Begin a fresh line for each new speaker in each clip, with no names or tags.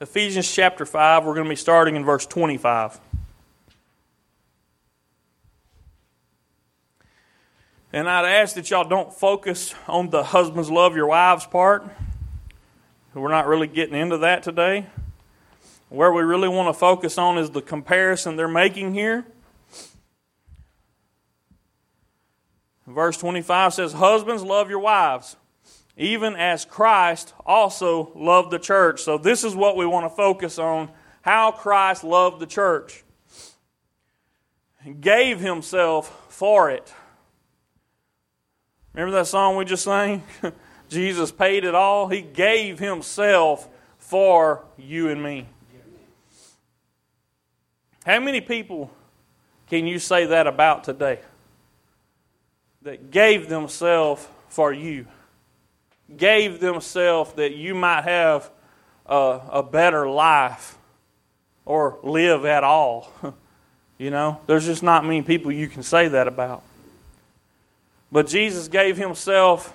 Ephesians chapter 5, we're going to be starting in verse 25. And I'd ask that y'all don't focus on the husbands love your wives part. We're not really getting into that today. Where we really want to focus on is the comparison they're making here. Verse 25 says, Husbands, love your wives, even as Christ also loved the church. So, this is what we want to focus on how Christ loved the church. He gave himself for it. Remember that song we just sang? Jesus paid it all. He gave himself for you and me. How many people can you say that about today? That gave themselves for you, gave themselves that you might have a, a better life or live at all. you know, there's just not many people you can say that about. But Jesus gave himself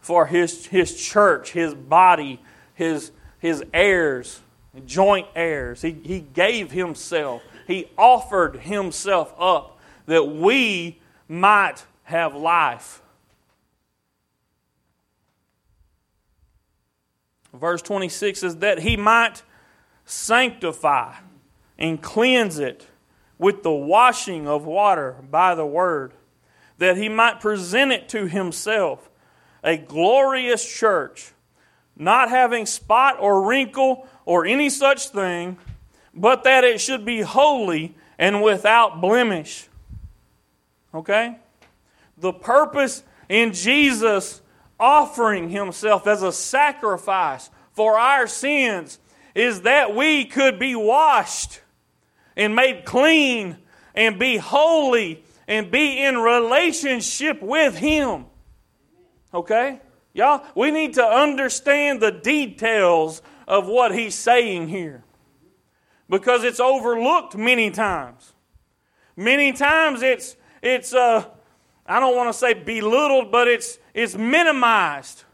for his, his church, his body, his, his heirs, joint heirs. He, he gave himself, he offered himself up that we might have life. Verse 26 says, that he might sanctify and cleanse it with the washing of water by the word that he might present it to himself, a glorious church, not having spot or wrinkle or any such thing, but that it should be holy and without blemish. Okay? The purpose in Jesus offering himself as a sacrifice for our sins is that we could be washed and made clean and be holy and be in relationship with Him. Okay? Y'all, we need to understand the details of what He's saying here because it's overlooked many times. Many times it's, it's uh, I don't want to say belittled, but it's, it's minimized.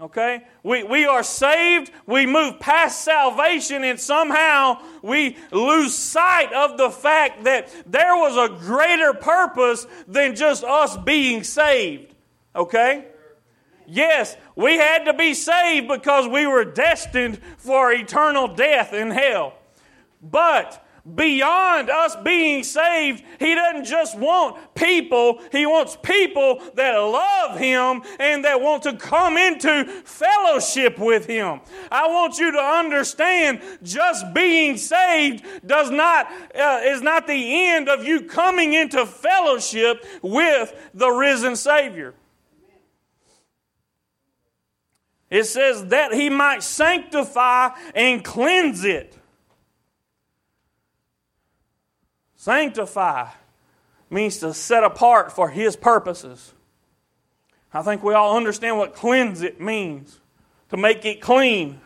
Okay? We, we are saved, we move past salvation, and somehow we lose sight of the fact that there was a greater purpose than just us being saved. Okay? Yes, we had to be saved because we were destined for eternal death in hell. But beyond us being saved, He doesn't just want people, He wants people that love Him and that want to come into fellowship with Him. I want you to understand just being saved does not, uh, is not the end of you coming into fellowship with the risen Savior. It says that He might sanctify and cleanse it Sanctify means to set apart for His purposes. I think we all understand what cleanse it means to make it clean.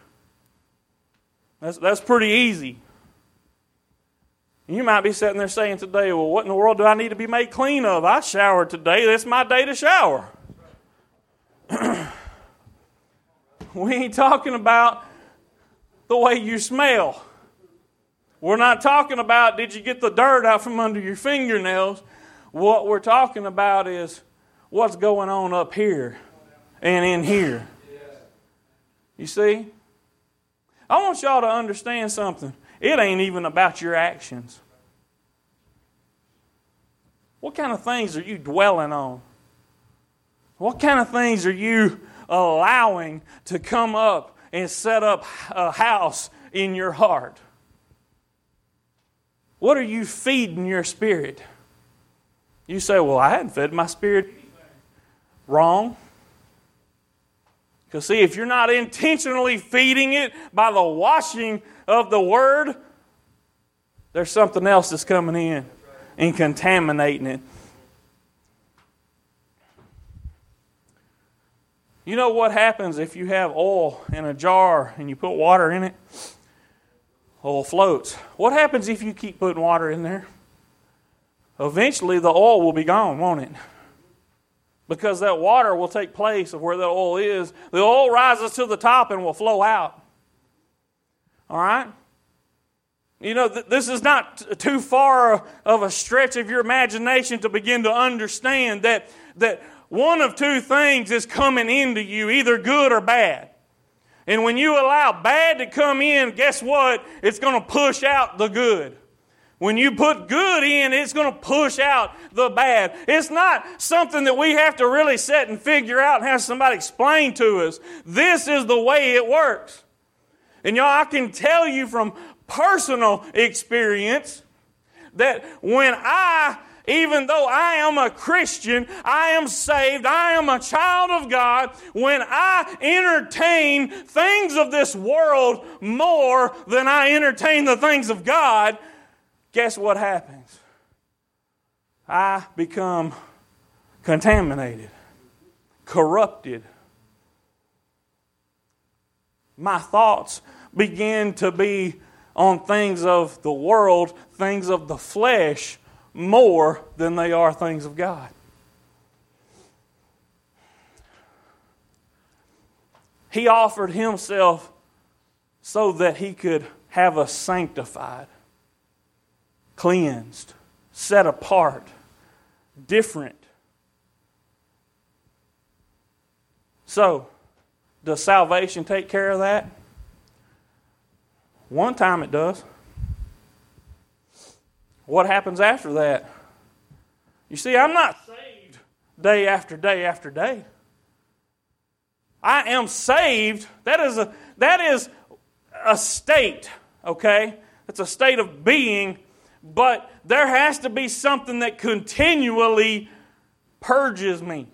That's, that's pretty easy. You might be sitting there saying today, well, what in the world do I need to be made clean of? I showered today. That's my day to shower. we ain't talking about the way you smell. We're not talking about did you get the dirt out from under your fingernails. What we're talking about is what's going on up here and in here. You see? I want y'all to understand something. It ain't even about your actions. What kind of things are you dwelling on? What kind of things are you allowing to come up and set up a house in your heart? What are you feeding your spirit? You say, Well, I hadn't fed my spirit. Wrong. Because, see, if you're not intentionally feeding it by the washing of the Word, there's something else that's coming in and contaminating it. You know what happens if you have oil in a jar and you put water in it? Oil floats. What happens if you keep putting water in there? Eventually, the oil will be gone, won't it? Because that water will take place of where the oil is. The oil rises to the top and will flow out. All right? You know, th- this is not t- too far of a stretch of your imagination to begin to understand that, that one of two things is coming into you, either good or bad. And when you allow bad to come in, guess what? It's going to push out the good. When you put good in, it's going to push out the bad. It's not something that we have to really sit and figure out and have somebody explain to us. This is the way it works. And y'all, I can tell you from personal experience that when I even though I am a Christian, I am saved, I am a child of God, when I entertain things of this world more than I entertain the things of God, guess what happens? I become contaminated, corrupted. My thoughts begin to be on things of the world, things of the flesh, more than they are things of God. He offered himself so that he could have us sanctified, cleansed, set apart, different. So, does salvation take care of that? One time it does. What happens after that? You see, I'm not saved day after day after day. I am saved. That is a that is a state, okay? It's a state of being, but there has to be something that continually purges me.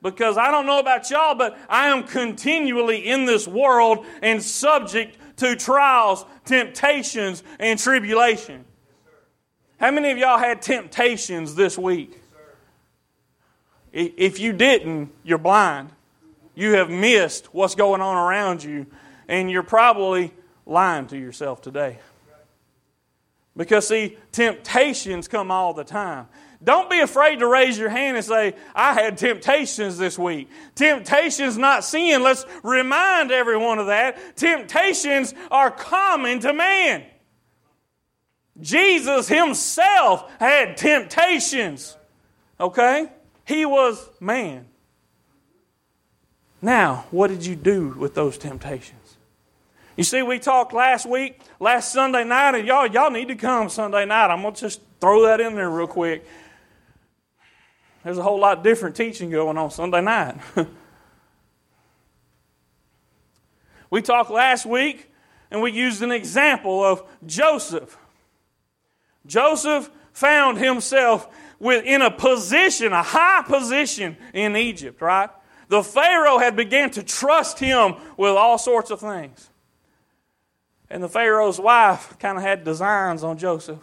Because I don't know about y'all, but I am continually in this world and subject to trials, temptations, and tribulation. How many of y'all had temptations this week? If you didn't, you're blind. You have missed what's going on around you, and you're probably lying to yourself today. Because, see, temptations come all the time. Don't be afraid to raise your hand and say, I had temptations this week. Temptations not sin. Let's remind everyone of that. Temptations are common to man. Jesus himself had temptations. Okay? He was man. Now, what did you do with those temptations? You see, we talked last week, last Sunday night, and y'all, y'all need to come Sunday night. I'm going to just throw that in there real quick. There's a whole lot different teaching going on Sunday night. we talked last week, and we used an example of Joseph. Joseph found himself in a position, a high position in Egypt, right? The Pharaoh had begun to trust him with all sorts of things. And the Pharaoh's wife kind of had designs on Joseph.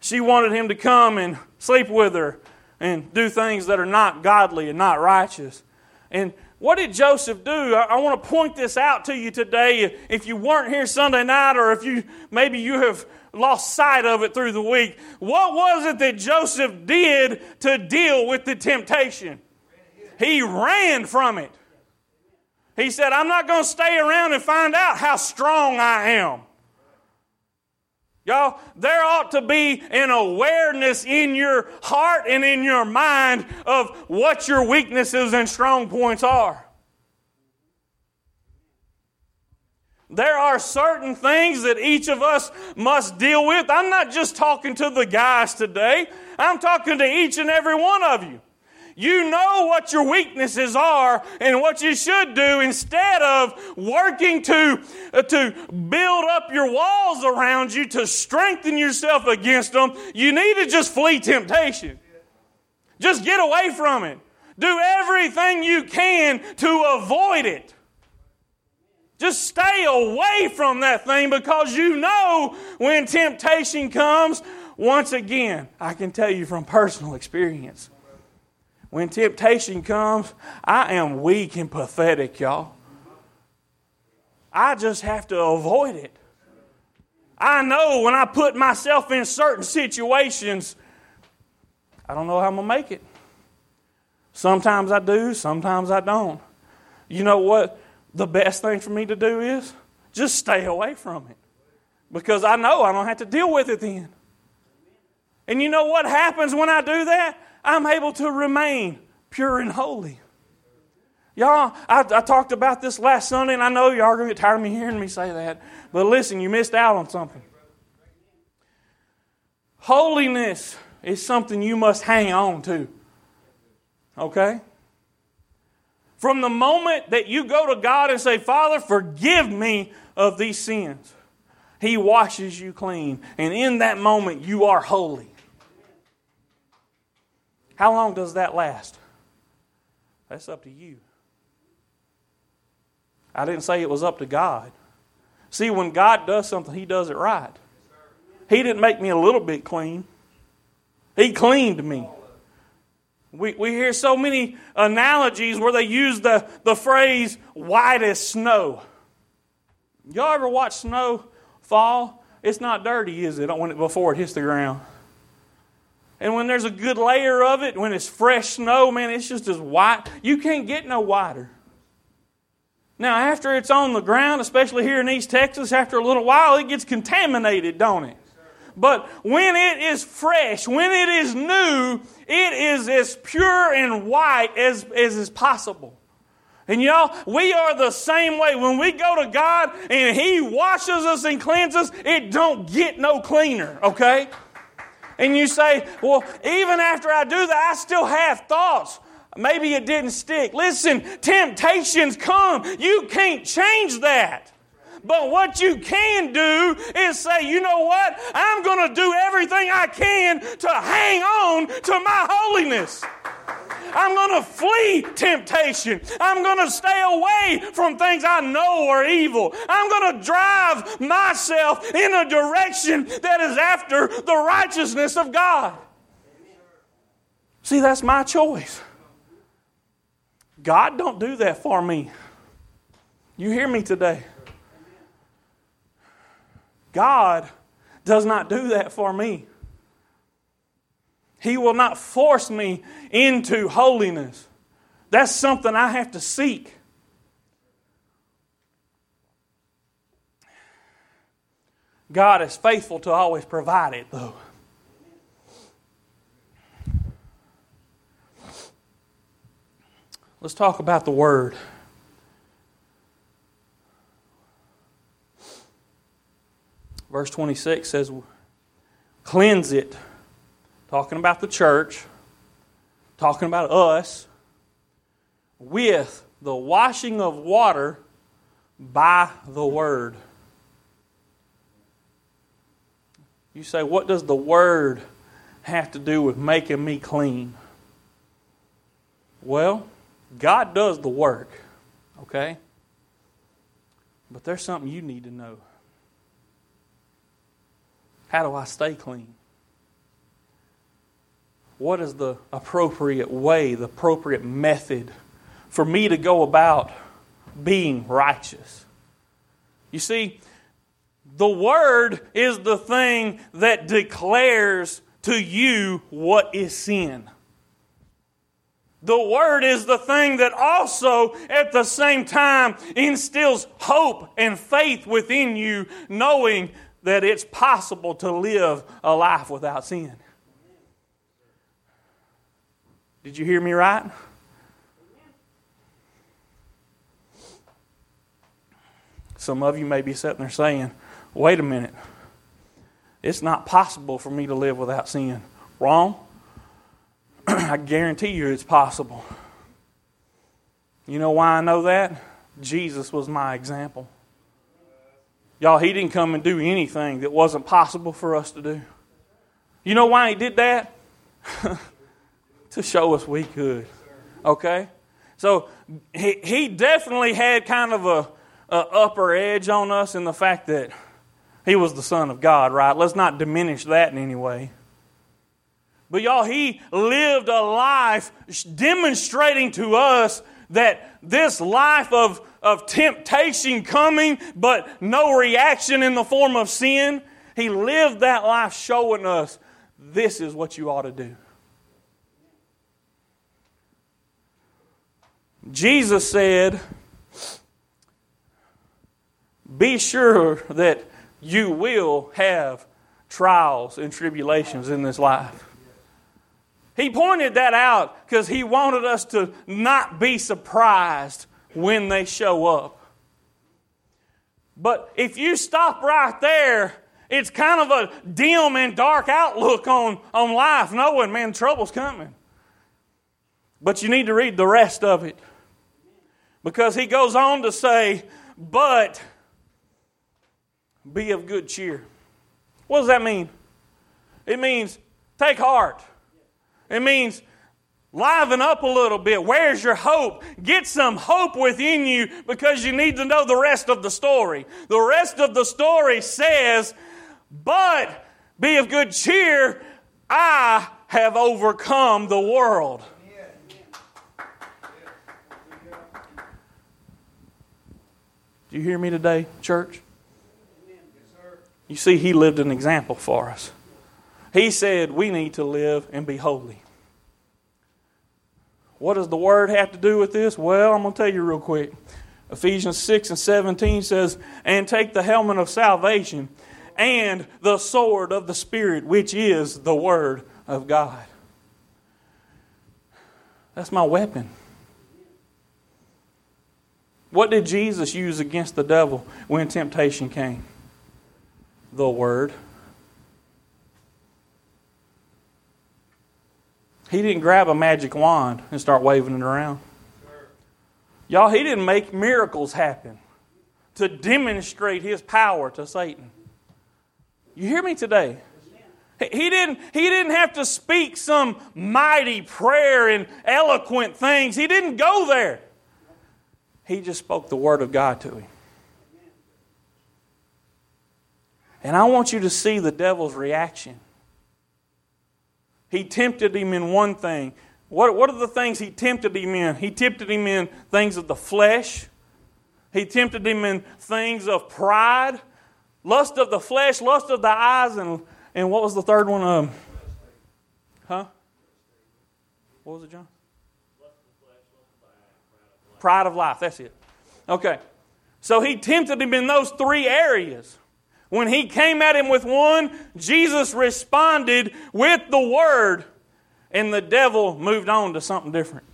She wanted him to come and sleep with her and do things that are not godly and not righteous. And what did Joseph do? I, I want to point this out to you today. If you weren't here Sunday night, or if you maybe you have lost sight of it through the week. What was it that Joseph did to deal with the temptation? He ran from it. He said, I'm not going to stay around and find out how strong I am. Y'all, there ought to be an awareness in your heart and in your mind of what your weaknesses and strong points are. There are certain things that each of us must deal with. I'm not just talking to the guys today, I'm talking to each and every one of you. You know what your weaknesses are and what you should do instead of working to, uh, to build up your walls around you to strengthen yourself against them. You need to just flee temptation. Just get away from it. Do everything you can to avoid it. Just stay away from that thing because you know when temptation comes, once again, I can tell you from personal experience. When temptation comes, I am weak and pathetic, y'all. I just have to avoid it. I know when I put myself in certain situations, I don't know how I'm going to make it. Sometimes I do, sometimes I don't. You know what? The best thing for me to do is just stay away from it. Because I know I don't have to deal with it then. And you know what happens when I do that? I'm able to remain pure and holy. Y'all, I, I, talked about this last Sunday, and I know y'all are going to get tired of me hearing me say that. But listen, you missed out on something. Holiness is something you must hang on to. Okay? From the moment that you go to God and say, Father, forgive me of these sins, He washes you clean. And in that moment, you are holy. How long does that last? That's up to you. I didn't say it was up to God. See, when God does something, He does it right. He didn't make me a little bit clean, He cleaned me. We, we hear so many analogies where they use the, the phrase white as snow. Y'all ever watch snow fall? It's not dirty, is it, when it, before it hits the ground? And when there's a good layer of it, when it's fresh snow, man, it's just as white. You can't get no whiter. Now, after it's on the ground, especially here in East Texas, after a little while, it gets contaminated, don't it? But when it is fresh, when it is new, it is as pure and white as, as is possible. And y'all, we are the same way. When we go to God and He washes us and cleanses it don't get no cleaner, okay? And you say, well, even after I do that, I still have thoughts. Maybe it didn't stick. Listen, temptations come. You can't change that. But what you can do is say, you know what? I'm going to do everything I can to hang on to my holiness. I'm going to flee temptation. I'm going to stay away from things I know are evil. I'm going to drive myself in a direction that is after the righteousness of God. See, that's my choice. God don't do that for me. You hear me today? God does not do that for me. He will not force me into holiness. That's something I have to seek. God is faithful to always provide it, though. Let's talk about the Word. Verse 26 says, Cleanse it. Talking about the church, talking about us, with the washing of water by the Word. You say, What does the Word have to do with making me clean? Well, God does the work, okay? But there's something you need to know. How do I stay clean? What is the appropriate way, the appropriate method for me to go about being righteous? You see, the Word is the thing that declares to you what is sin. The Word is the thing that also, at the same time, instills hope and faith within you, knowing that it's possible to live a life without sin. Did you hear me right? Some of you may be sitting there saying, wait a minute, it's not possible for me to live without sin. Wrong. I guarantee you it's possible. You know why I know that? Jesus was my example. Y'all, he didn't come and do anything that wasn't possible for us to do. You know why he did that? to show us we could. Okay? So he, he definitely had kind of a, a upper edge on us in the fact that he was the Son of God, right? Let's not diminish that in any way. But y'all, he lived a life demonstrating to us that this life of, of temptation coming, but no reaction in the form of sin, he lived that life showing us this is what you ought to do. Jesus said, be sure that you will have trials and tribulations in this life. He pointed that out because he wanted us to not be surprised when they show up. But if you stop right there, it's kind of a dim and dark outlook on, on life, knowing, man, trouble's coming. But you need to read the rest of it. Because he goes on to say, but be of good cheer. What does that mean? It means take heart. It means liven up a little bit. Where's your hope? Get some hope within you because you need to know the rest of the story. The rest of the story says, But be of good cheer, I have overcome the world. Do you hear me today, church? You see, he lived an example for us. He said we need to live and be holy. What does the word have to do with this? Well, I'm going to tell you real quick. Ephesians 6 and 17 says, And take the helmet of salvation and the sword of the Spirit, which is the Word of God. That's my weapon. What did Jesus use against the devil when temptation came? The Word. He didn't grab a magic wand and start waving it around. Y'all, he didn't make miracles happen to demonstrate his power to Satan. You hear me today? He didn't, he didn't have to speak some mighty prayer and eloquent things. He didn't go there. He just spoke the word of God to him. And I want you to see the devil's reaction. He tempted him in one thing. What, what are the things he tempted him in? He tempted him in things of the flesh. He tempted him in things of pride, lust of the flesh, lust of the eyes, and, and what was the third one? Um, huh? What was it, John? Pride of life. That's it. Okay. So he tempted him in those three areas. When he came at him with one, Jesus responded with the word, and the devil moved on to something different.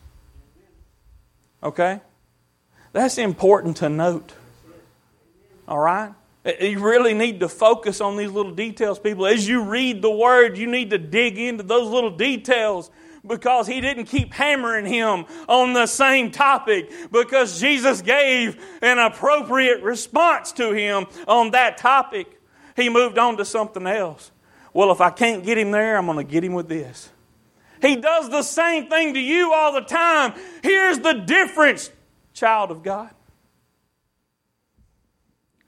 Okay? That's important to note. All right? Eh, eh, you really need to focus on these little details, people. As you read the word, you need to dig into those little details because he didn't keep hammering him on the same topic because Jesus gave an appropriate response to him on that topic. He moved on to something else. Well, if I can't get him there, I'm going to get him with this. He does the same thing to you all the time. Here's the difference, child of God.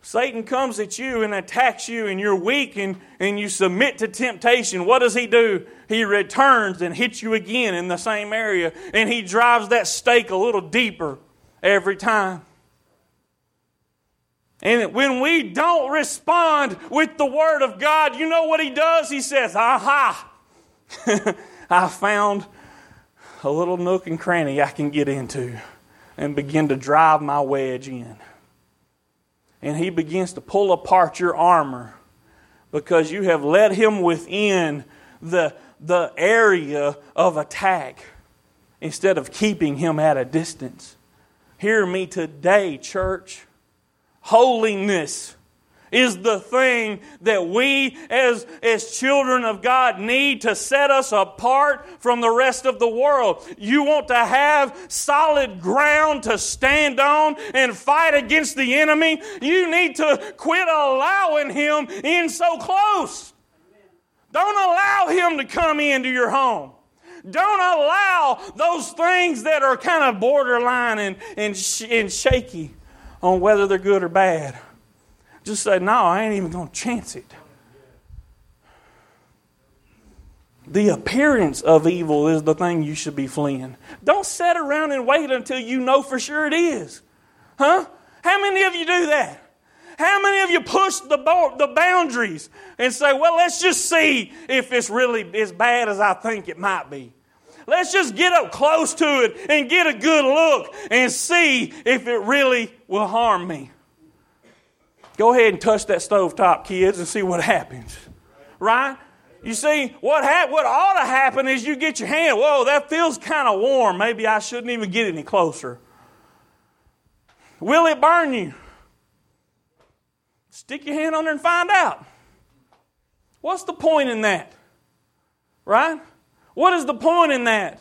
Satan comes at you and attacks you, and you're weak and, and you submit to temptation. What does he do? He returns and hits you again in the same area, and he drives that stake a little deeper every time. And when we don't respond with the Word of God, you know what he does? He says, Aha! I found a little nook and cranny I can get into and begin to drive my wedge in and he begins to pull apart your armor because you have let him within the, the area of attack instead of keeping him at a distance. Hear me today, church. Holiness is the thing that we as, as children of God need to set us apart from the rest of the world. You want to have solid ground to stand on and fight against the enemy? You need to quit allowing him in so close. Don't allow him to come into your home. Don't allow those things that are kind of borderline and, and, sh- and shaky on whether they're good or bad just say, no, I ain't even going to chance it. The appearance of evil is the thing you should be fleeing. Don't sit around and wait until you know for sure it is. Huh? How many of you do that? How many of you push the, the boundaries and say, well, let's just see if it's really as bad as I think it might be? Let's just get up close to it and get a good look and see if it really will harm me. Go ahead and touch that stove top, kids, and see what happens. Right? You see, what, ha- what ought to happen is you get your hand, whoa, that feels kind of warm. Maybe I shouldn't even get any closer. Will it burn you? Stick your hand there and find out. What's the point in that? Right? What is the point in that?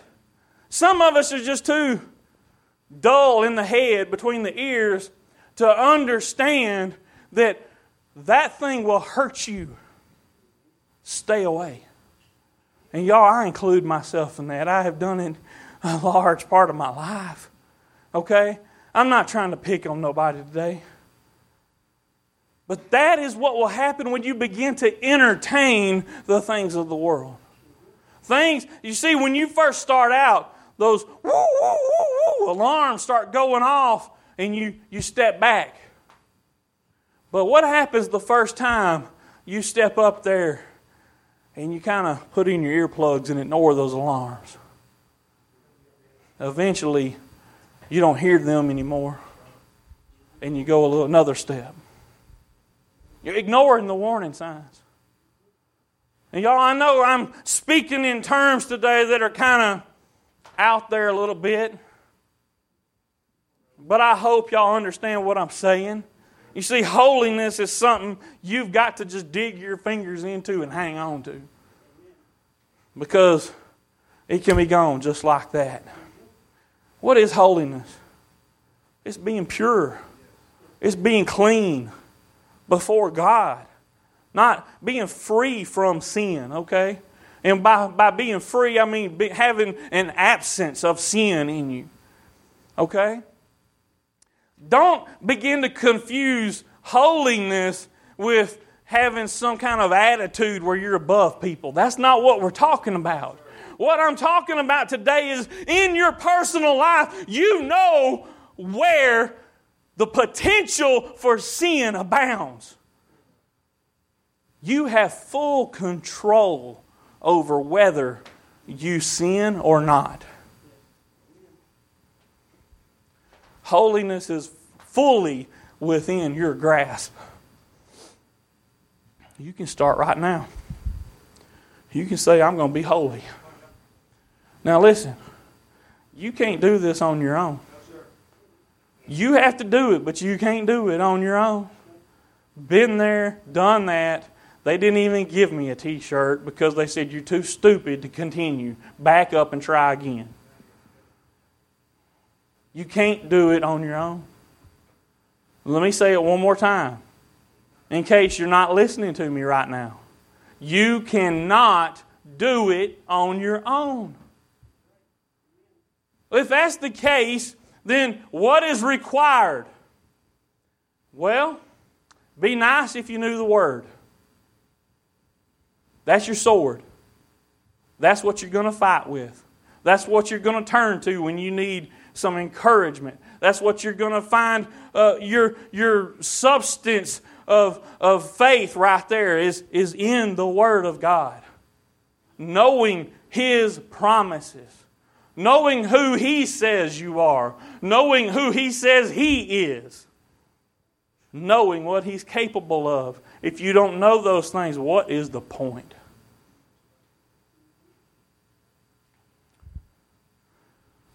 Some of us are just too dull in the head between the ears to understand that that thing will hurt you. Stay away. And y'all, I include myself in that. I have done it a large part of my life. Okay? I'm not trying to pick on nobody today. But that is what will happen when you begin to entertain the things of the world. Things, you see, when you first start out, those woo, woo, woo, woo alarms start going off and you, you step back. But what happens the first time you step up there and you kind of put in your earplugs and ignore those alarms? Eventually, you don't hear them anymore and you go a little another step. You're ignoring the warning signs. And y'all, I know I'm speaking in terms today that are kind of out there a little bit. But I hope y'all understand what I'm saying. You see, holiness is something you've got to just dig your fingers into and hang on to. Because it can be gone just like that. What is holiness? It's being pure, it's being clean before God, not being free from sin, okay? And by, by being free, I mean be, having an absence of sin in you, okay? Don't begin to confuse holiness with having some kind of attitude where you're above people. That's not what we're talking about. What I'm talking about today is in your personal life, you know where the potential for sin abounds. You have full control over whether you sin or not. Holiness is fully within your grasp. You can start right now. You can say, I'm going to be holy. Now, listen, you can't do this on your own. You have to do it, but you can't do it on your own. Been there, done that. They didn't even give me a t shirt because they said, You're too stupid to continue. Back up and try again. You can't do it on your own. Let me say it one more time in case you're not listening to me right now. You cannot do it on your own. If that's the case, then what is required? Well, be nice if you knew the word. That's your sword. That's what you're going to fight with. That's what you're going to turn to when you need some encouragement. That's what you're going to find uh, your, your substance of, of faith right there is, is in the Word of God. Knowing His promises, knowing who He says you are, knowing who He says He is, knowing what He's capable of. If you don't know those things, what is the point?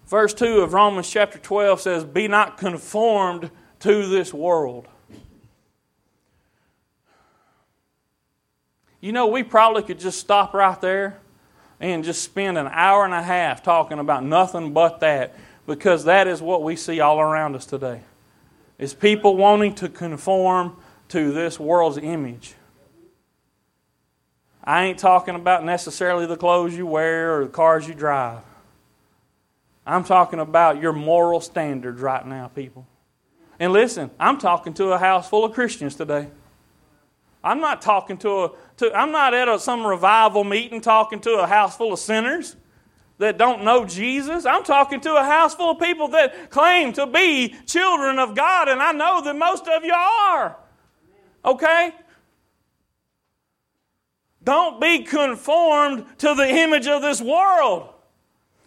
Verse 2 of Romans chapter 12 says, Be not conformed to this world. You know, we probably could just stop right there and just spend an hour and a half talking about nothing but that because that is what we see all around us today. Is people wanting to conform to this world's image. I ain't talking about necessarily the clothes you wear or the cars you drive. I'm talking about your moral standards right now, people. And listen, I'm talking to a house full of Christians today. I'm not talking to a to, I'm not at a, some revival meeting talking to a house full of sinners that don't know Jesus. I'm talking to a house full of people that claim to be children of God, and I know that most of you are. Okay? Don't be conformed to the image of this world.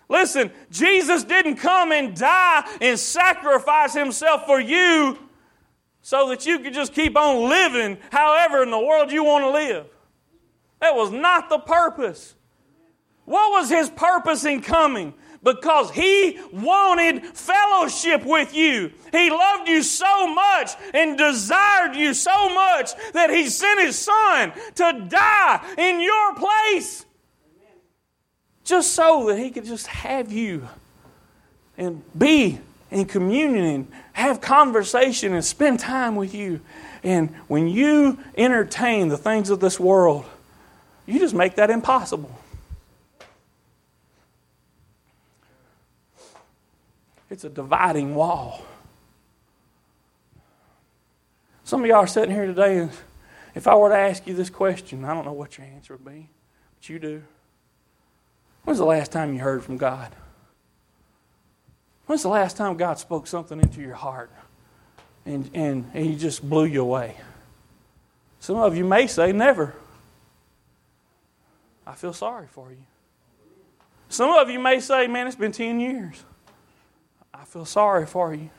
Listen, Jesus didn't come and die and sacrifice himself for you so that you could just keep on living however in the world you want to live. That was not the purpose. What was his purpose in coming? Because he wanted fellowship with you. He loved you so much and desired you so much that he sent his son to die in your place. Just so that he could just have you and be in communion and have conversation and spend time with you. And when you entertain the things of this world, you just make that impossible. It's a dividing wall. Some of y'all are sitting here today, and if I were to ask you this question, I don't know what your answer would be, but you do. When's the last time you heard from God? When's the last time God spoke something into your heart and, and, and He just blew you away? Some of you may say, never. I feel sorry for you. Some of you may say, man, it's been 10 years. I feel sorry for you.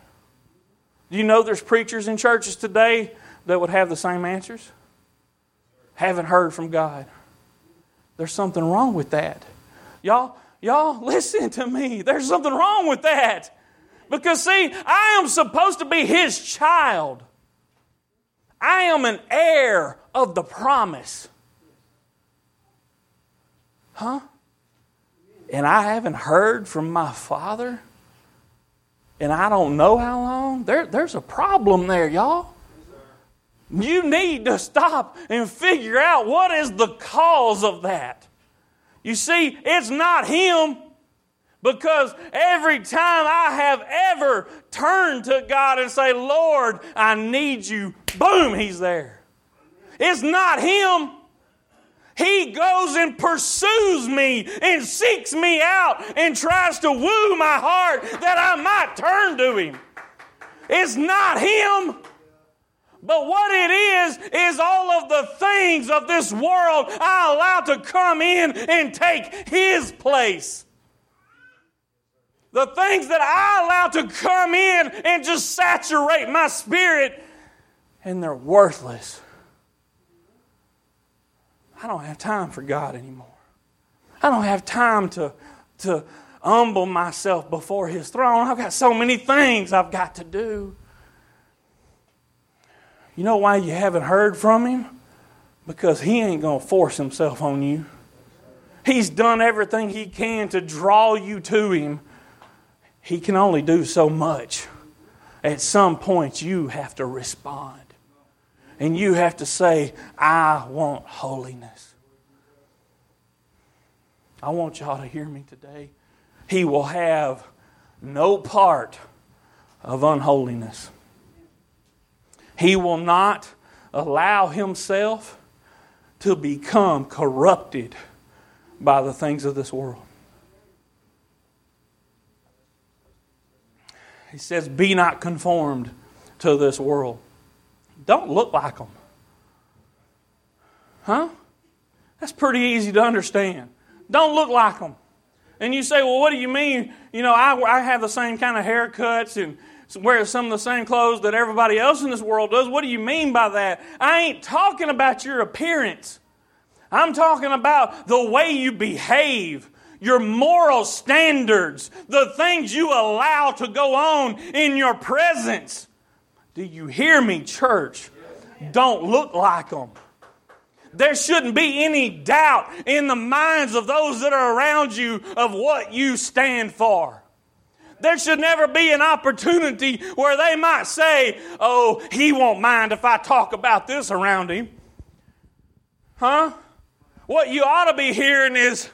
Do you know there's preachers in churches today that would have the same answers? Haven't heard from God. There's something wrong with that. Y'all, Y'all, listen to me. There's something wrong with that. Because, see, I am supposed to be his child. I am an heir of the promise. Huh? And I haven't heard from my father, and I don't know how long. There, there's a problem there, y'all. You need to stop and figure out what is the cause of that. You see, it's not Him because every time I have ever turned to God and say, Lord, I need you, boom, He's there. It's not Him. He goes and pursues me and seeks me out and tries to woo my heart that I might turn to Him. It's not Him. But what it is, is all of the things of this world I allow to come in and take His place. The things that I allow to come in and just saturate my spirit, and they're worthless. I don't have time for God anymore. I don't have time to, to humble myself before His throne. I've got so many things I've got to do. You know why you haven't heard from him? Because he ain't going to force himself on you. He's done everything he can to draw you to him. He can only do so much. At some point, you have to respond. And you have to say, I want holiness. I want y'all to hear me today. He will have no part of unholiness. He will not allow himself to become corrupted by the things of this world. He says, Be not conformed to this world. Don't look like them. Huh? That's pretty easy to understand. Don't look like them. And you say, Well, what do you mean? You know, I, I have the same kind of haircuts and wears some of the same clothes that everybody else in this world does. What do you mean by that? I ain't talking about your appearance. I'm talking about the way you behave, your moral standards, the things you allow to go on in your presence. Do you hear me, church? Don't look like them. There shouldn't be any doubt in the minds of those that are around you of what you stand for there should never be an opportunity where they might say, Oh, he won't mind if I talk about this around him. Huh? What you ought to be hearing is,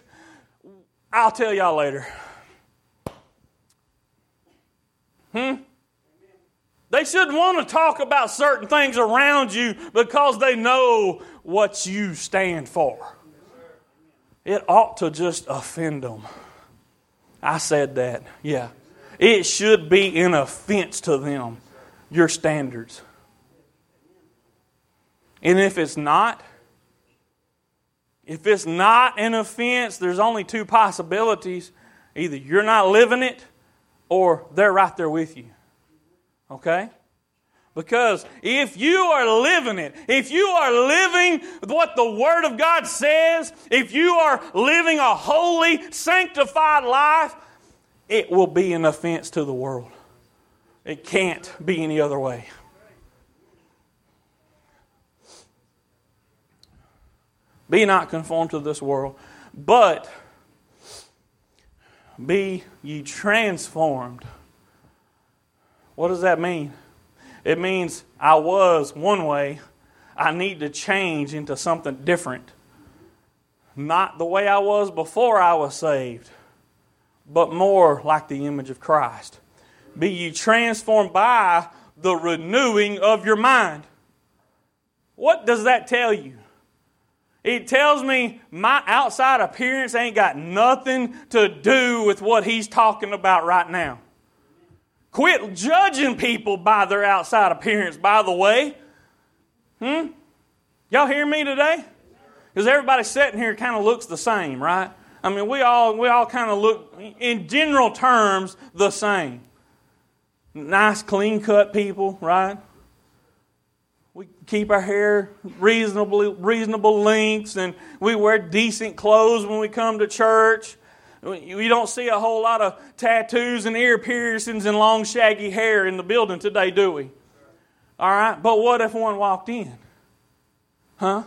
I'll tell y'all later. Hmm? They shouldn't want to talk about certain things around you because they know what you stand for. It ought to just offend them. I said that, yeah. It should be an offense to them, your standards. And if it's not, if it's not an offense, there's only two possibilities. Either you're not living it or they're right there with you. Okay? Because if you are living it, if you are living what the Word of God says, if you are living a holy, sanctified life, it will be an offense to the world. It can't be any other way. Be not conformed to this world, but be ye transformed. What does that mean? It means I was one way, I need to change into something different. Not the way I was before I was saved, but more like the image of Christ. Be ye transformed by the renewing of your mind. What does that tell you? It tells me my outside appearance ain't got nothing to do with what he's talking about right now. Quit judging people by their outside appearance, by the way. Hmm? Y'all hear me today? Because everybody sitting here kind of looks the same, right? I mean, we all, we all kind of look, in general terms, the same. Nice, clean cut people, right? we keep our hair reasonably reasonable lengths and we wear decent clothes when we come to church. We don't see a whole lot of tattoos and ear piercings and long shaggy hair in the building today do we? All right but what if one walked in? Huh?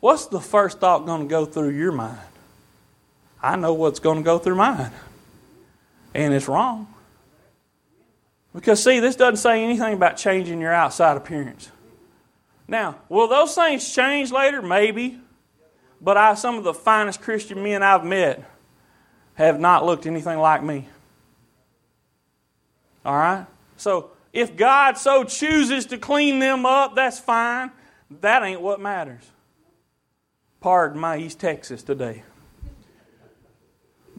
What's the first thought going to go through your mind i know what's going to go through mine and it's wrong because see this doesn't say anything about changing your outside appearance now, will those things change later? Maybe. But I, some of the finest Christian men I've met have not looked anything like me. All right? So, if God so chooses to clean them up, that's fine. That ain't what matters. Pardon my East Texas today.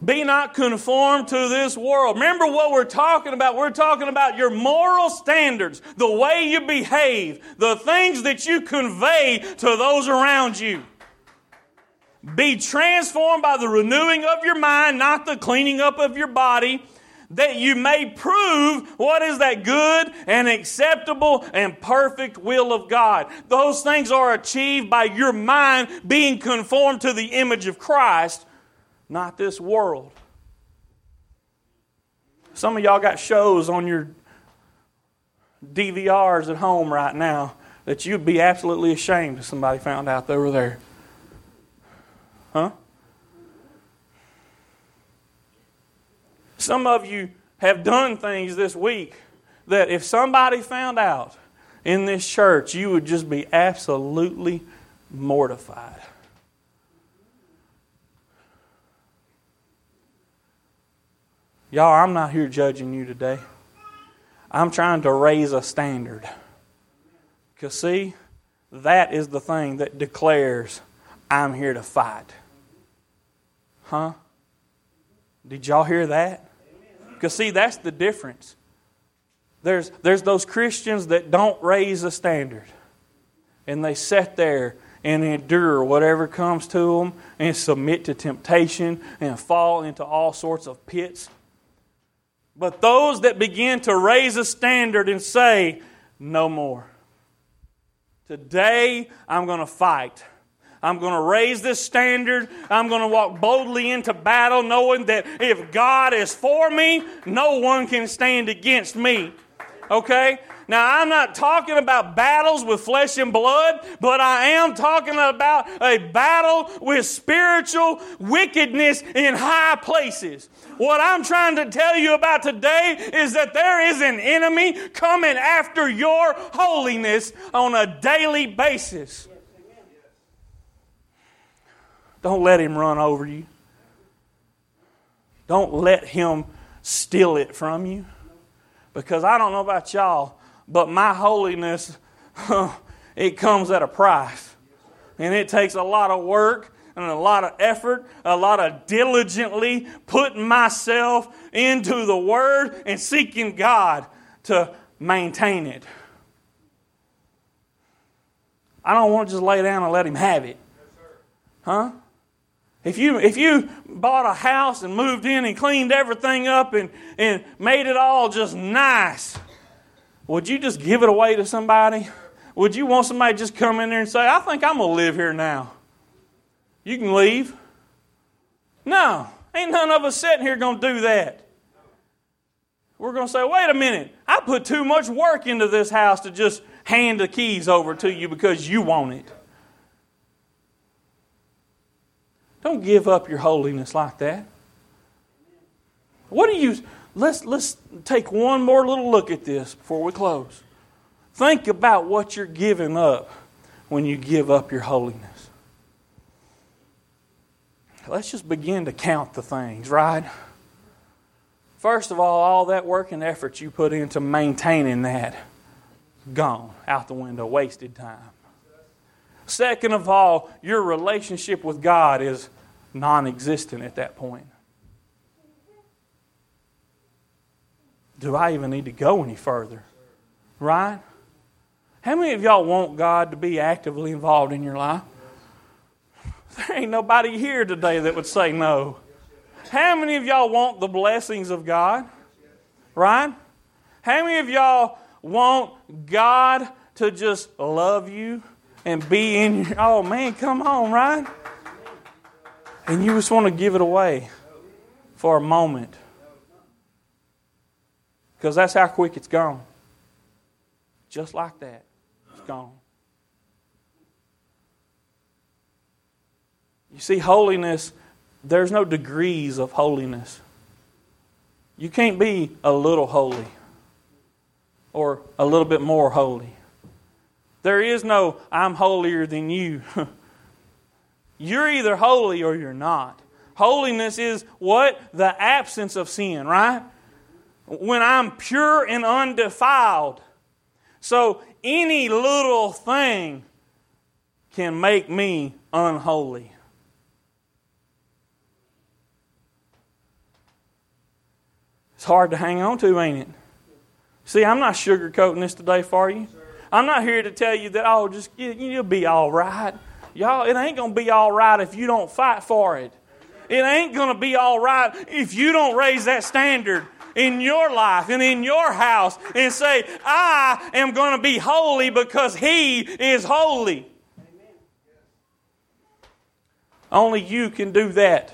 Be not conformed to this world. Remember what we're talking about. We're talking about your moral standards, the way you behave, the things that you convey to those around you. Be transformed by the renewing of your mind, not the cleaning up of your body, that you may prove what is that good and acceptable and perfect will of God. Those things are achieved by your mind being conformed to the image of Christ not this world. Some of y'all got shows on your DVRs at home right now that you'd be absolutely ashamed if somebody found out they were there. Huh? Some of you have done things this week that if somebody found out in this church, you would just be absolutely mortified. Y'all, I'm not here judging you today. I'm trying to raise a standard. Because, see, that is the thing that declares I'm here to fight. Huh? Did y'all hear that? Because, see, that's the difference. There's, there's those Christians that don't raise a standard, and they sit there and endure whatever comes to them and submit to temptation and fall into all sorts of pits but those that begin to raise a standard and say, no more. Today, I'm going to fight. I'm going to raise this standard. I'm going to walk boldly into battle, knowing that if God is for me, no one can stand against me. Okay? Now, I'm not talking about battles with flesh and blood, but I am talking about a battle with spiritual wickedness in high places. What I'm trying to tell you about today is that there is an enemy coming after your holiness on a daily basis. Don't let him run over you. Don't let him steal it from you. Because I don't know about y'all, but my holiness, it comes at a price. And it takes a lot of work and a lot of effort, a lot of diligently putting myself into the Word and seeking God to maintain it. I don't want to just lay down and let Him have it. Huh? If you, if you bought a house and moved in and cleaned everything up and, and made it all just nice, would you just give it away to somebody? Would you want somebody just come in there and say, I think I'm going to live here now? You can leave. No, ain't none of us sitting here going to do that. We're going to say, wait a minute, I put too much work into this house to just hand the keys over to you because you want it. Don't give up your holiness like that. What do you let's let's take one more little look at this before we close. Think about what you're giving up when you give up your holiness. Let's just begin to count the things, right? First of all, all that work and effort you put into maintaining that, gone, out the window, wasted time. Second of all, your relationship with God is non existent at that point. Do I even need to go any further? Right? How many of y'all want God to be actively involved in your life? There ain't nobody here today that would say no. How many of y'all want the blessings of God? Right? How many of y'all want God to just love you and be in your. Oh, man, come on, right? And you just want to give it away for a moment. Because that's how quick it's gone. Just like that, it's gone. You see, holiness, there's no degrees of holiness. You can't be a little holy or a little bit more holy. There is no, I'm holier than you. You're either holy or you're not. Holiness is what? The absence of sin, right? When I'm pure and undefiled. So any little thing can make me unholy. It's hard to hang on to, ain't it? See, I'm not sugarcoating this today for you. I'm not here to tell you that, oh, just you'll be all right. Y'all, it ain't going to be all right if you don't fight for it. It ain't going to be all right if you don't raise that standard in your life and in your house and say, I am going to be holy because He is holy. Only you can do that.